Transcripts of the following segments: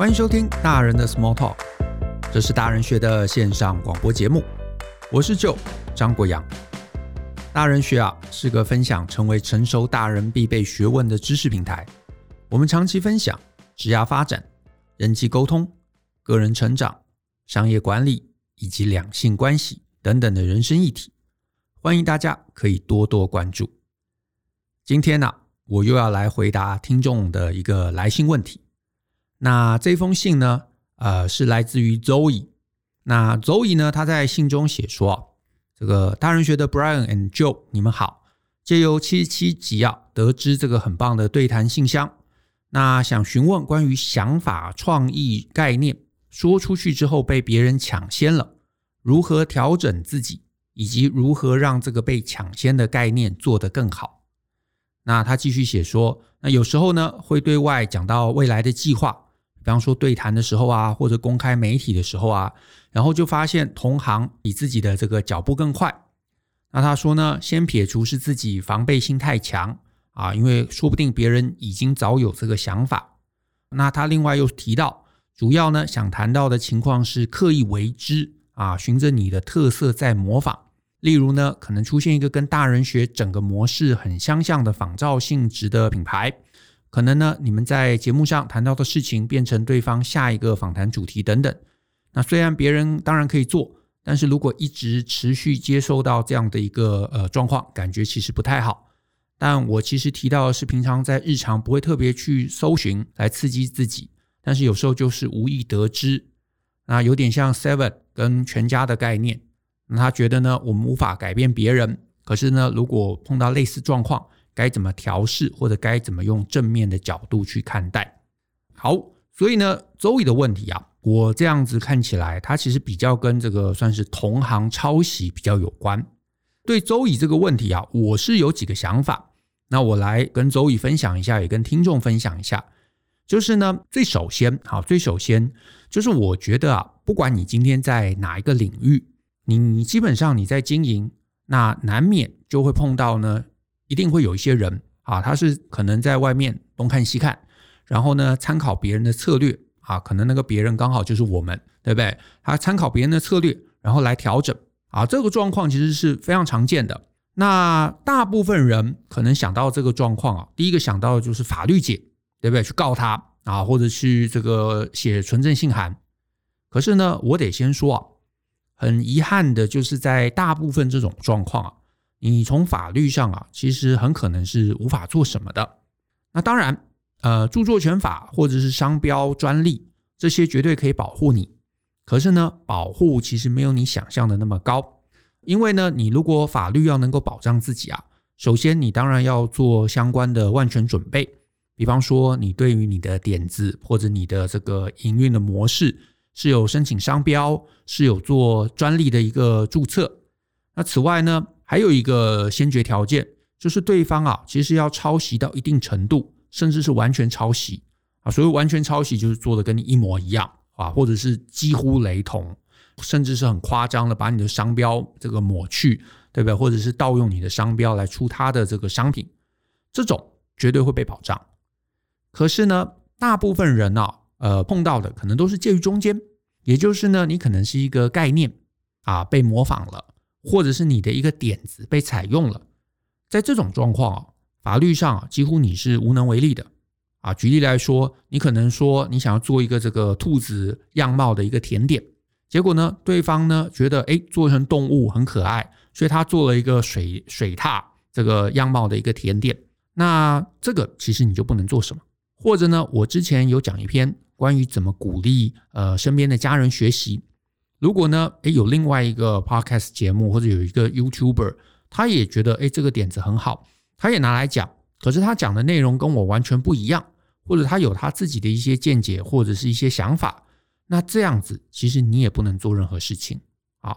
欢迎收听大人的 Small Talk，这是大人学的线上广播节目。我是舅张国阳。大人学啊是个分享成为成熟大人必备学问的知识平台。我们长期分享职业发展、人际沟通、个人成长、商业管理以及两性关系等等的人生议题。欢迎大家可以多多关注。今天呢、我又要来回答听众的一个来信问题。那这封信呢，呃，是来自于 Zoe。那 Zoe 呢，他在信中写说：“这个大人学的 Brian and Joe，你们好。借由七十七集啊，得知这个很棒的对谈信箱。那想询问关于想法、创意、概念说出去之后被别人抢先了，如何调整自己？”以及如何让这个被抢先的概念做得更好。那他继续写说，那有时候呢，会对外讲到未来的计划，比方说对谈的时候啊，或者公开媒体的时候啊，然后就发现同行比自己的这个脚步更快。那他说呢，先撇除是自己防备心太强啊，因为说不定别人已经早有这个想法。那他另外又提到，主要呢想谈到的情况是刻意为之啊，循着你的特色在模仿。例如呢，可能出现一个跟大人学整个模式很相像的仿照性质的品牌，可能呢，你们在节目上谈到的事情变成对方下一个访谈主题等等。那虽然别人当然可以做，但是如果一直持续接收到这样的一个呃状况，感觉其实不太好。但我其实提到的是，平常在日常不会特别去搜寻来刺激自己，但是有时候就是无意得知，那有点像 Seven 跟全家的概念。那他觉得呢，我们无法改变别人，可是呢，如果碰到类似状况，该怎么调试，或者该怎么用正面的角度去看待？好，所以呢，周易的问题啊，我这样子看起来，它其实比较跟这个算是同行抄袭比较有关。对周易这个问题啊，我是有几个想法，那我来跟周易分享一下，也跟听众分享一下。就是呢，最首先，好，最首先就是我觉得啊，不管你今天在哪一个领域。你基本上你在经营，那难免就会碰到呢，一定会有一些人啊，他是可能在外面东看西看，然后呢参考别人的策略啊，可能那个别人刚好就是我们，对不对？他参考别人的策略，然后来调整啊，这个状况其实是非常常见的。那大部分人可能想到这个状况啊，第一个想到的就是法律界，对不对？去告他啊，或者去这个写存证信函。可是呢，我得先说啊。很遗憾的就是，在大部分这种状况啊，你从法律上啊，其实很可能是无法做什么的。那当然，呃，著作权法或者是商标专利这些绝对可以保护你。可是呢，保护其实没有你想象的那么高。因为呢，你如果法律要能够保障自己啊，首先你当然要做相关的万全准备。比方说，你对于你的点子或者你的这个营运的模式。是有申请商标，是有做专利的一个注册。那此外呢，还有一个先决条件，就是对方啊，其实要抄袭到一定程度，甚至是完全抄袭啊。所谓完全抄袭，就是做的跟你一模一样啊，或者是几乎雷同，甚至是很夸张的把你的商标这个抹去，对不对？或者是盗用你的商标来出他的这个商品，这种绝对会被保障。可是呢，大部分人呢、啊。呃，碰到的可能都是介于中间，也就是呢，你可能是一个概念啊被模仿了，或者是你的一个点子被采用了，在这种状况啊，法律上啊几乎你是无能为力的啊。举例来说，你可能说你想要做一个这个兔子样貌的一个甜点，结果呢，对方呢觉得诶做成动物很可爱，所以他做了一个水水獭这个样貌的一个甜点，那这个其实你就不能做什么，或者呢，我之前有讲一篇。关于怎么鼓励呃身边的家人学习，如果呢，诶有另外一个 podcast 节目或者有一个 YouTuber，他也觉得诶这个点子很好，他也拿来讲，可是他讲的内容跟我完全不一样，或者他有他自己的一些见解或者是一些想法，那这样子其实你也不能做任何事情啊。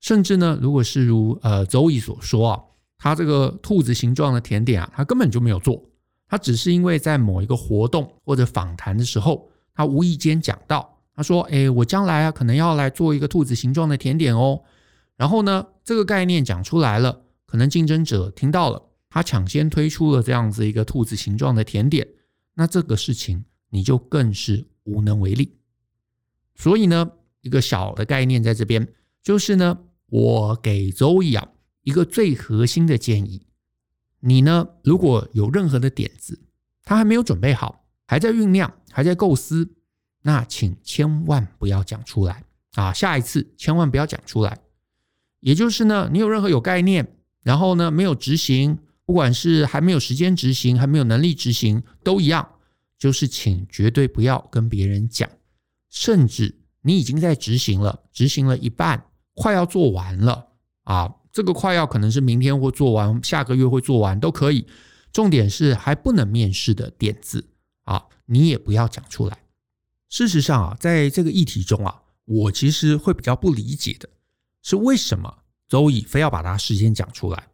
甚至呢，如果是如呃 Zoe 所说啊，他这个兔子形状的甜点啊，他根本就没有做，他只是因为在某一个活动或者访谈的时候。他无意间讲到，他说：“诶，我将来啊，可能要来做一个兔子形状的甜点哦。然后呢，这个概念讲出来了，可能竞争者听到了，他抢先推出了这样子一个兔子形状的甜点，那这个事情你就更是无能为力。所以呢，一个小的概念在这边，就是呢，我给周易啊一个最核心的建议：你呢，如果有任何的点子，他还没有准备好，还在酝酿，还在构思，那请千万不要讲出来啊！下一次千万不要讲出来。也就是呢，你有任何有概念，然后呢，没有执行，不管是还没有时间执行，还没有能力执行，都一样，就是请绝对不要跟别人讲。甚至你已经在执行了，执行了一半，快要做完了啊！这个快要可能是明天会做完，下个月会做完都可以。重点是还不能面试的点子啊，你也不要讲出来。事实上啊，在这个议题中啊，我其实会比较不理解的是，为什么周乙非要把它事先讲出来？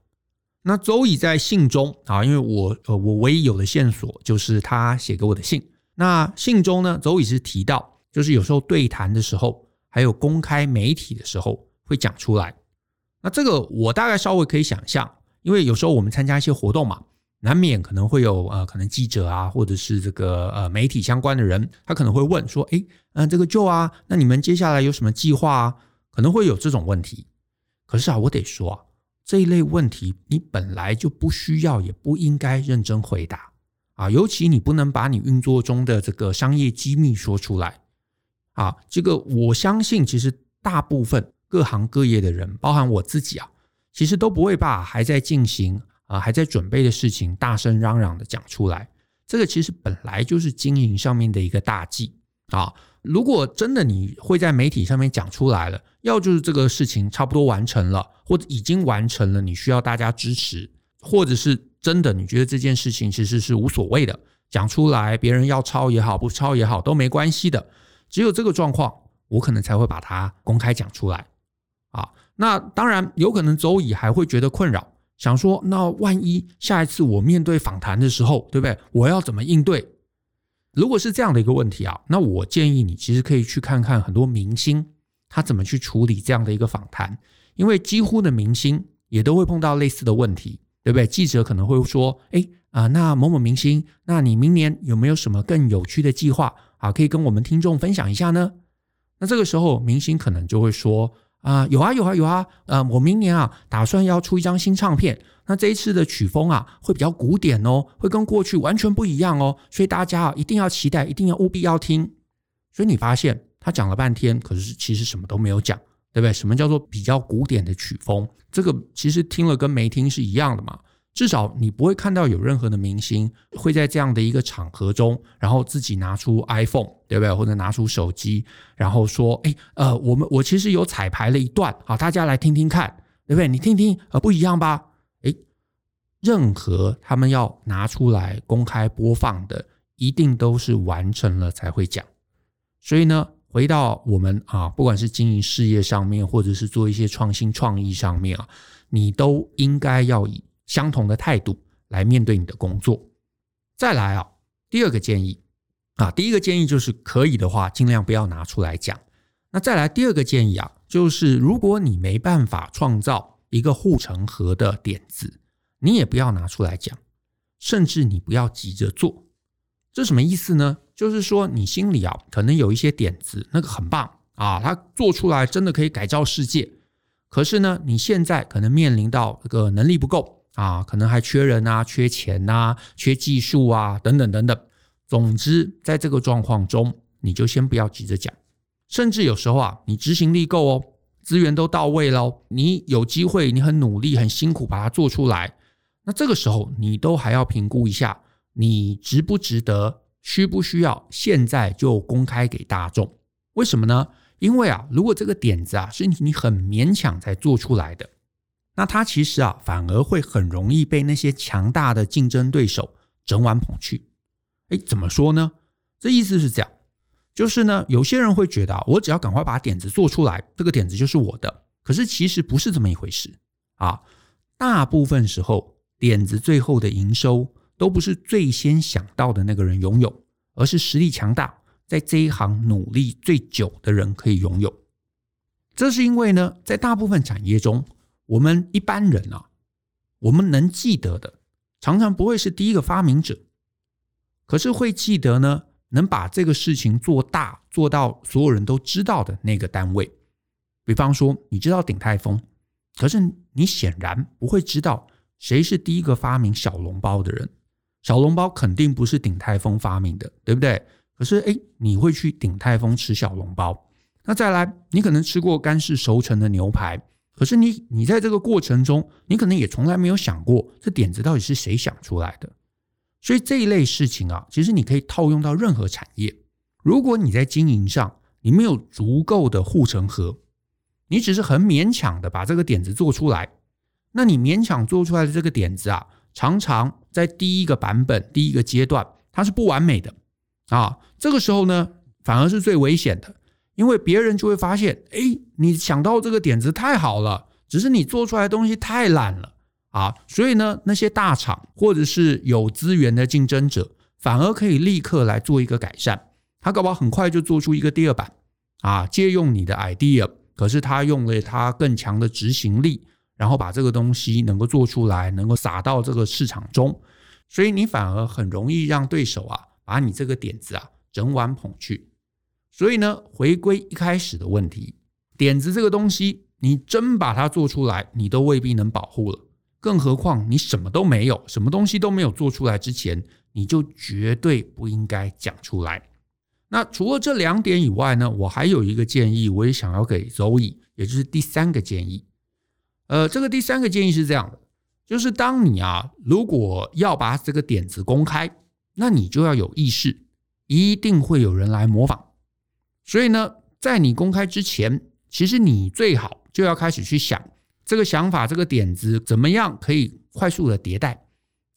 那周乙在信中啊，因为我呃，我唯一有的线索就是他写给我的信。那信中呢，周乙是提到。就是有时候对谈的时候，还有公开媒体的时候会讲出来。那这个我大概稍微可以想象，因为有时候我们参加一些活动嘛，难免可能会有呃，可能记者啊，或者是这个呃媒体相关的人，他可能会问说：“诶，嗯，这个舅啊，那你们接下来有什么计划啊？”可能会有这种问题。可是啊，我得说啊，这一类问题你本来就不需要，也不应该认真回答啊，尤其你不能把你运作中的这个商业机密说出来。啊，这个我相信，其实大部分各行各业的人，包含我自己啊，其实都不会把还在进行啊、还在准备的事情大声嚷嚷的讲出来。这个其实本来就是经营上面的一个大忌啊。如果真的你会在媒体上面讲出来了，要就是这个事情差不多完成了，或者已经完成了，你需要大家支持，或者是真的你觉得这件事情其实是无所谓的，讲出来别人要抄也好，不抄也好都没关系的。只有这个状况，我可能才会把它公开讲出来啊。那当然有可能周乙还会觉得困扰，想说那万一下一次我面对访谈的时候，对不对？我要怎么应对？如果是这样的一个问题啊，那我建议你其实可以去看看很多明星他怎么去处理这样的一个访谈，因为几乎的明星也都会碰到类似的问题，对不对？记者可能会说：“哎啊，那某某明星，那你明年有没有什么更有趣的计划？”啊，可以跟我们听众分享一下呢。那这个时候，明星可能就会说啊，有啊，有啊，有啊。呃，我明年啊，打算要出一张新唱片。那这一次的曲风啊，会比较古典哦，会跟过去完全不一样哦。所以大家啊，一定要期待，一定要务必要听。所以你发现他讲了半天，可是其实什么都没有讲，对不对？什么叫做比较古典的曲风？这个其实听了跟没听是一样的嘛。至少你不会看到有任何的明星会在这样的一个场合中，然后自己拿出 iPhone，对不对？或者拿出手机，然后说：“哎，呃，我们我其实有彩排了一段，好，大家来听听看，对不对？你听听，呃，不一样吧？哎，任何他们要拿出来公开播放的，一定都是完成了才会讲。所以呢，回到我们啊，不管是经营事业上面，或者是做一些创新创意上面啊，你都应该要以。相同的态度来面对你的工作。再来啊，第二个建议啊，第一个建议就是可以的话，尽量不要拿出来讲。那再来第二个建议啊，就是如果你没办法创造一个护城河的点子，你也不要拿出来讲，甚至你不要急着做。这什么意思呢？就是说你心里啊，可能有一些点子，那个很棒啊，它做出来真的可以改造世界。可是呢，你现在可能面临到这个能力不够。啊，可能还缺人啊，缺钱呐、啊，缺技术啊，等等等等。总之，在这个状况中，你就先不要急着讲。甚至有时候啊，你执行力够哦，资源都到位喽，你有机会，你很努力、很辛苦把它做出来。那这个时候，你都还要评估一下，你值不值得，需不需要现在就公开给大众？为什么呢？因为啊，如果这个点子啊是你很勉强才做出来的。那他其实啊，反而会很容易被那些强大的竞争对手整碗捧去。哎，怎么说呢？这意思是这样，就是呢，有些人会觉得啊，我只要赶快把点子做出来，这个点子就是我的。可是其实不是这么一回事啊。大部分时候，点子最后的营收都不是最先想到的那个人拥有，而是实力强大，在这一行努力最久的人可以拥有。这是因为呢，在大部分产业中，我们一般人啊，我们能记得的常常不会是第一个发明者，可是会记得呢，能把这个事情做大，做到所有人都知道的那个单位。比方说，你知道鼎泰丰，可是你显然不会知道谁是第一个发明小笼包的人。小笼包肯定不是鼎泰丰发明的，对不对？可是，诶，你会去鼎泰丰吃小笼包。那再来，你可能吃过干式熟成的牛排，可是你你在这个过程中，你可能也从来没有想过这点子到底是谁想出来的。所以这一类事情啊，其实你可以套用到任何产业。如果你在经营上你没有足够的护城河，你只是很勉强的把这个点子做出来，那你勉强做出来的这个点子啊，常常在第一个版本、第一个阶段，它是不完美的啊。这个时候呢，反而是最危险的，因为别人就会发现，哎，你想到这个点子太好了，只是你做出来的东西太烂了。啊，所以呢，那些大厂或者是有资源的竞争者，反而可以立刻来做一个改善。他搞不好很快就做出一个第二版，啊，借用你的 idea，可是他用了他更强的执行力，然后把这个东西能够做出来，能够撒到这个市场中。所以你反而很容易让对手啊，把你这个点子啊整碗捧去。所以呢，回归一开始的问题，点子这个东西，你真把它做出来，你都未必能保护了。更何况你什么都没有，什么东西都没有做出来之前，你就绝对不应该讲出来。那除了这两点以外呢，我还有一个建议，我也想要给 Zoe，也就是第三个建议。呃，这个第三个建议是这样的，就是当你啊，如果要把这个点子公开，那你就要有意识，一定会有人来模仿。所以呢，在你公开之前，其实你最好就要开始去想。这个想法，这个点子怎么样可以快速的迭代，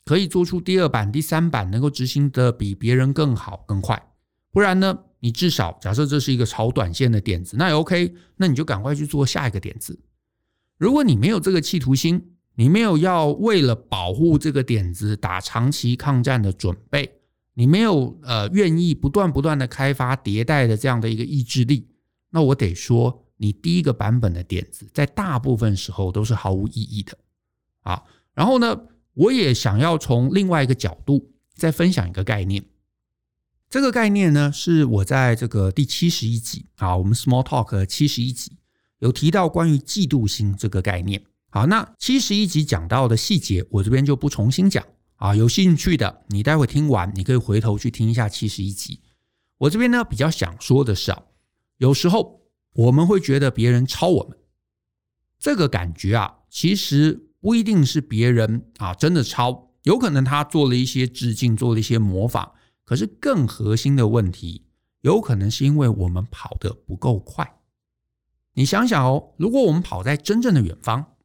可以做出第二版、第三版，能够执行的比别人更好、更快。不然呢，你至少假设这是一个炒短线的点子，那也 OK，那你就赶快去做下一个点子。如果你没有这个企图心，你没有要为了保护这个点子打长期抗战的准备，你没有呃愿意不断不断的开发迭代的这样的一个意志力，那我得说。你第一个版本的点子，在大部分时候都是毫无意义的啊。然后呢，我也想要从另外一个角度再分享一个概念。这个概念呢，是我在这个第七十一集啊，我们 Small Talk 七十一集有提到关于嫉妒心这个概念。好，那七十一集讲到的细节，我这边就不重新讲啊。有兴趣的，你待会听完，你可以回头去听一下七十一集。我这边呢，比较想说的是啊，有时候。我们会觉得别人抄我们，这个感觉啊，其实不一定是别人啊真的抄，有可能他做了一些致敬，做了一些模仿。可是更核心的问题，有可能是因为我们跑得不够快。你想想哦，如果我们跑在真正的远方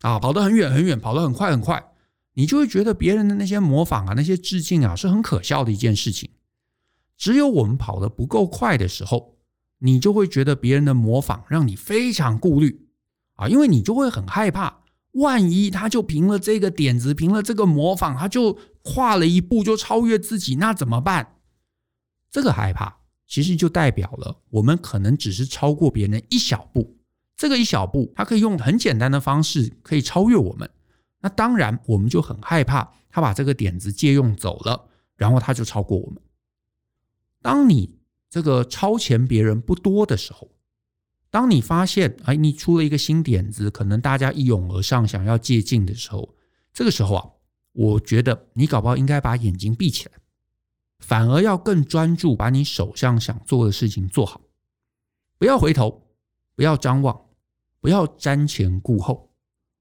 啊，跑得很远很远，跑得很快很快，你就会觉得别人的那些模仿啊，那些致敬啊，是很可笑的一件事情。只有我们跑得不够快的时候。你就会觉得别人的模仿让你非常顾虑啊，因为你就会很害怕，万一他就凭了这个点子，凭了这个模仿，他就跨了一步就超越自己，那怎么办？这个害怕其实就代表了我们可能只是超过别人一小步，这个一小步他可以用很简单的方式可以超越我们，那当然我们就很害怕他把这个点子借用走了，然后他就超过我们。当你这个超前别人不多的时候，当你发现哎，你出了一个新点子，可能大家一拥而上想要借镜的时候，这个时候啊，我觉得你搞不好应该把眼睛闭起来，反而要更专注，把你手上想做的事情做好，不要回头，不要张望，不要瞻前顾后，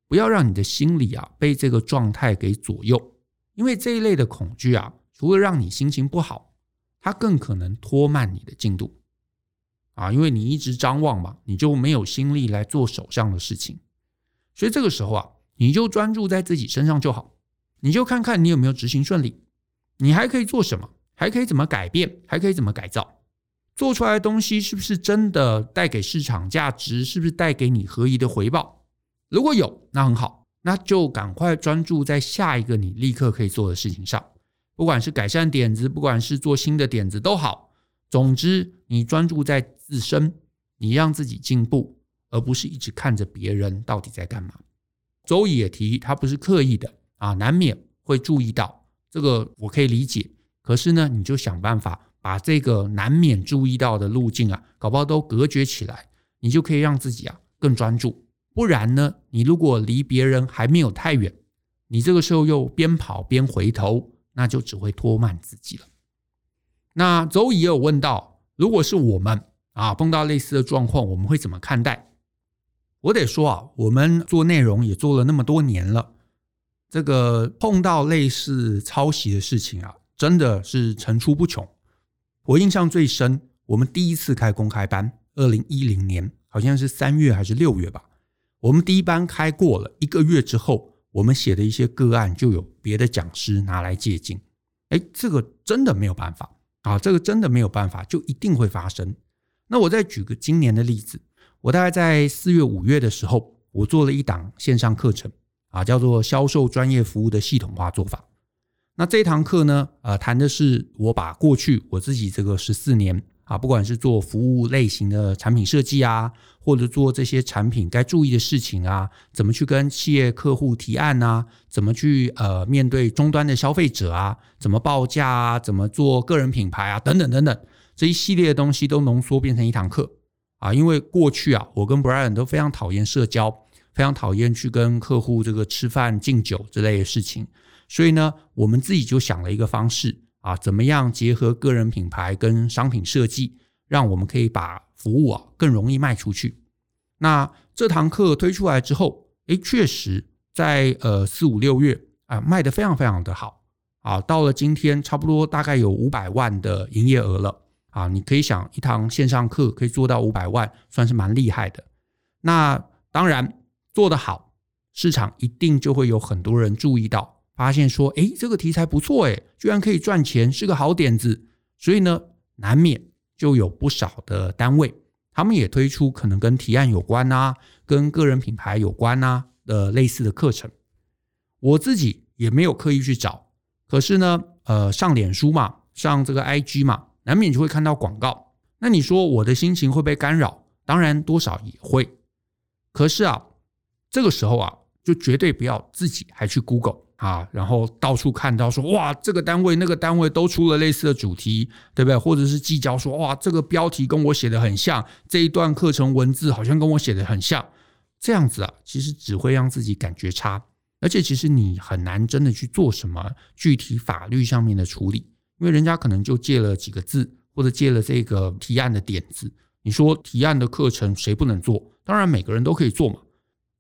不要让你的心里啊被这个状态给左右，因为这一类的恐惧啊，除了让你心情不好。它更可能拖慢你的进度。啊，因为你一直张望嘛，你就没有心力来做手上的事情。所以这个时候啊，你就专注在自己身上就好，你就看看你有没有执行顺利，你还可以做什么，还可以怎么改变，还可以怎么改造，做出来的东西是不是真的带给市场价值，是不是带给你合宜的回报？如果有，那很好，那就赶快专注在下一个你立刻可以做的事情上。不管是改善点子，不管是做新的点子都好，总之你专注在自身，你让自己进步，而不是一直看着别人到底在干嘛。周也提他不是刻意的啊，难免会注意到这个，我可以理解。可是呢，你就想办法把这个难免注意到的路径啊，搞不好都隔绝起来，你就可以让自己啊更专注。不然呢，你如果离别人还没有太远，你这个时候又边跑边回头，那就只会拖慢自己了。那周乙也有问到，如果是我们啊碰到类似的状况，我们会怎么看待？我得说啊，我们做内容也做了那么多年了，这个碰到类似抄袭的事情啊，真的是层出不穷。我印象最深，我们第一次开公开班，二零一零年，好像是三月还是六月吧。我们第一班开过了一个月之后，我们写的一些个案就有别的讲师拿来借镜。哎，这个真的没有办法啊，这个真的没有办法，就一定会发生。那我再举个今年的例子，我大概在四月、五月的时候，我做了一档线上课程啊，叫做销售专业服务的系统化做法。那这堂课呢，呃，谈的是我把过去我自己这个十四年。啊，不管是做服务类型的产品设计啊，或者做这些产品该注意的事情啊，怎么去跟企业客户提案啊，怎么去呃面对终端的消费者啊，怎么报价啊，怎么做个人品牌啊，等等等等，这一系列的东西都浓缩变成一堂课啊。因为过去啊，我跟 Brian 都非常讨厌社交，非常讨厌去跟客户这个吃饭敬酒之类的事情，所以呢，我们自己就想了一个方式。啊，怎么样结合个人品牌跟商品设计，让我们可以把服务啊更容易卖出去？那这堂课推出来之后，诶，确实在呃四五六月啊卖得非常非常的好啊，到了今天差不多大概有五百万的营业额了啊！你可以想，一堂线上课可以做到五百万，算是蛮厉害的。那当然做得好，市场一定就会有很多人注意到。发现说，哎，这个题材不错，哎，居然可以赚钱，是个好点子。所以呢，难免就有不少的单位，他们也推出可能跟提案有关啊，跟个人品牌有关啊的类似的课程。我自己也没有刻意去找，可是呢，呃，上脸书嘛，上这个 IG 嘛，难免就会看到广告。那你说我的心情会被干扰？当然多少也会。可是啊，这个时候啊，就绝对不要自己还去 Google。啊，然后到处看到说，哇，这个单位那个单位都出了类似的主题，对不对？或者是计较说，哇，这个标题跟我写的很像，这一段课程文字好像跟我写的很像，这样子啊，其实只会让自己感觉差，而且其实你很难真的去做什么具体法律上面的处理，因为人家可能就借了几个字，或者借了这个提案的点子，你说提案的课程谁不能做？当然每个人都可以做嘛。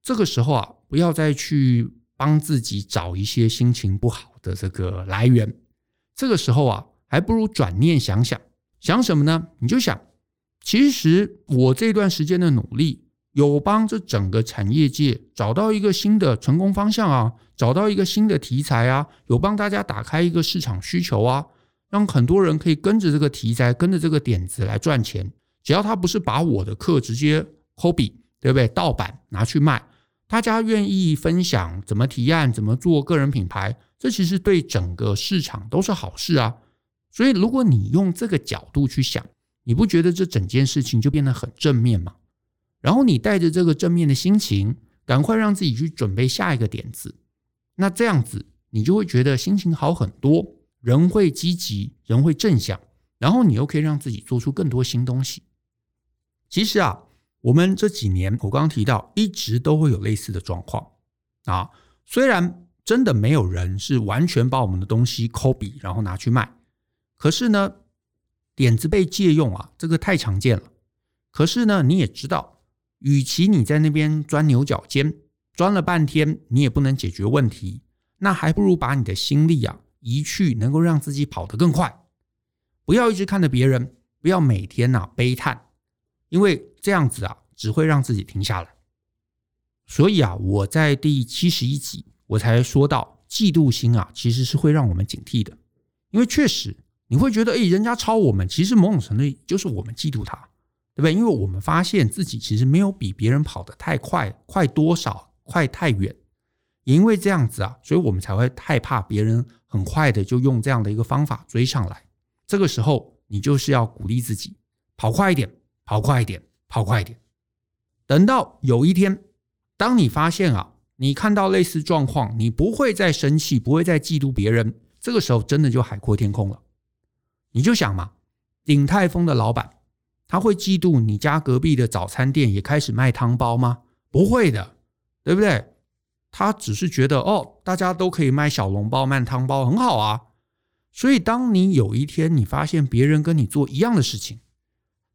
这个时候啊，不要再去。帮自己找一些心情不好的这个来源，这个时候啊，还不如转念想想，想什么呢？你就想，其实我这段时间的努力，有帮这整个产业界找到一个新的成功方向啊，找到一个新的题材啊，有帮大家打开一个市场需求啊，让很多人可以跟着这个题材，跟着这个点子来赚钱。只要他不是把我的课直接 copy，对不对？盗版拿去卖。大家愿意分享怎么提案，怎么做个人品牌，这其实对整个市场都是好事啊。所以，如果你用这个角度去想，你不觉得这整件事情就变得很正面吗？然后你带着这个正面的心情，赶快让自己去准备下一个点子，那这样子你就会觉得心情好很多，人会积极，人会正向，然后你又可以让自己做出更多新东西。其实啊。我们这几年，我刚刚提到，一直都会有类似的状况啊。虽然真的没有人是完全把我们的东西 copy 然后拿去卖，可是呢，点子被借用啊，这个太常见了。可是呢，你也知道，与其你在那边钻牛角尖，钻了半天你也不能解决问题，那还不如把你的心力啊移去能够让自己跑得更快。不要一直看着别人，不要每天呐悲叹。因为这样子啊，只会让自己停下来。所以啊，我在第七十一集我才说到，嫉妒心啊，其实是会让我们警惕的。因为确实你会觉得，哎，人家超我们，其实某种程度就是我们嫉妒他，对不对？因为我们发现自己其实没有比别人跑得太快，快多少，快太远。也因为这样子啊，所以我们才会害怕别人很快的就用这样的一个方法追上来。这个时候，你就是要鼓励自己跑快一点。跑快一点，跑快一点。等到有一天，当你发现啊，你看到类似状况，你不会再生气，不会再嫉妒别人，这个时候真的就海阔天空了。你就想嘛，鼎泰丰的老板，他会嫉妒你家隔壁的早餐店也开始卖汤包吗？不会的，对不对？他只是觉得哦，大家都可以卖小笼包、卖汤包，很好啊。所以，当你有一天你发现别人跟你做一样的事情，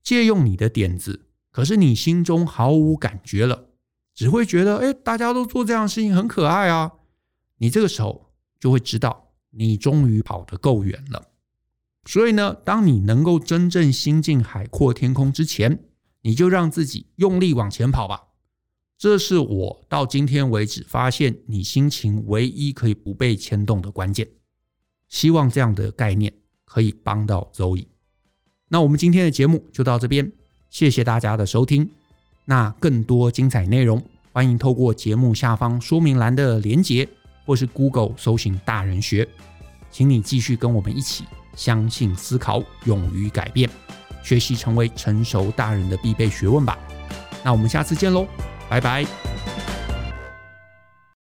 借用你的点子，可是你心中毫无感觉了，只会觉得哎，大家都做这样的事情很可爱啊。你这个时候就会知道，你终于跑得够远了。所以呢，当你能够真正心境海阔天空之前，你就让自己用力往前跑吧。这是我到今天为止发现你心情唯一可以不被牵动的关键。希望这样的概念可以帮到周易。那我们今天的节目就到这边，谢谢大家的收听。那更多精彩内容，欢迎透过节目下方说明栏的连结，或是 Google 搜寻“大人学”。请你继续跟我们一起。相信思考，勇于改变，学习成为成熟大人的必备学问吧。那我们下次见喽，拜拜。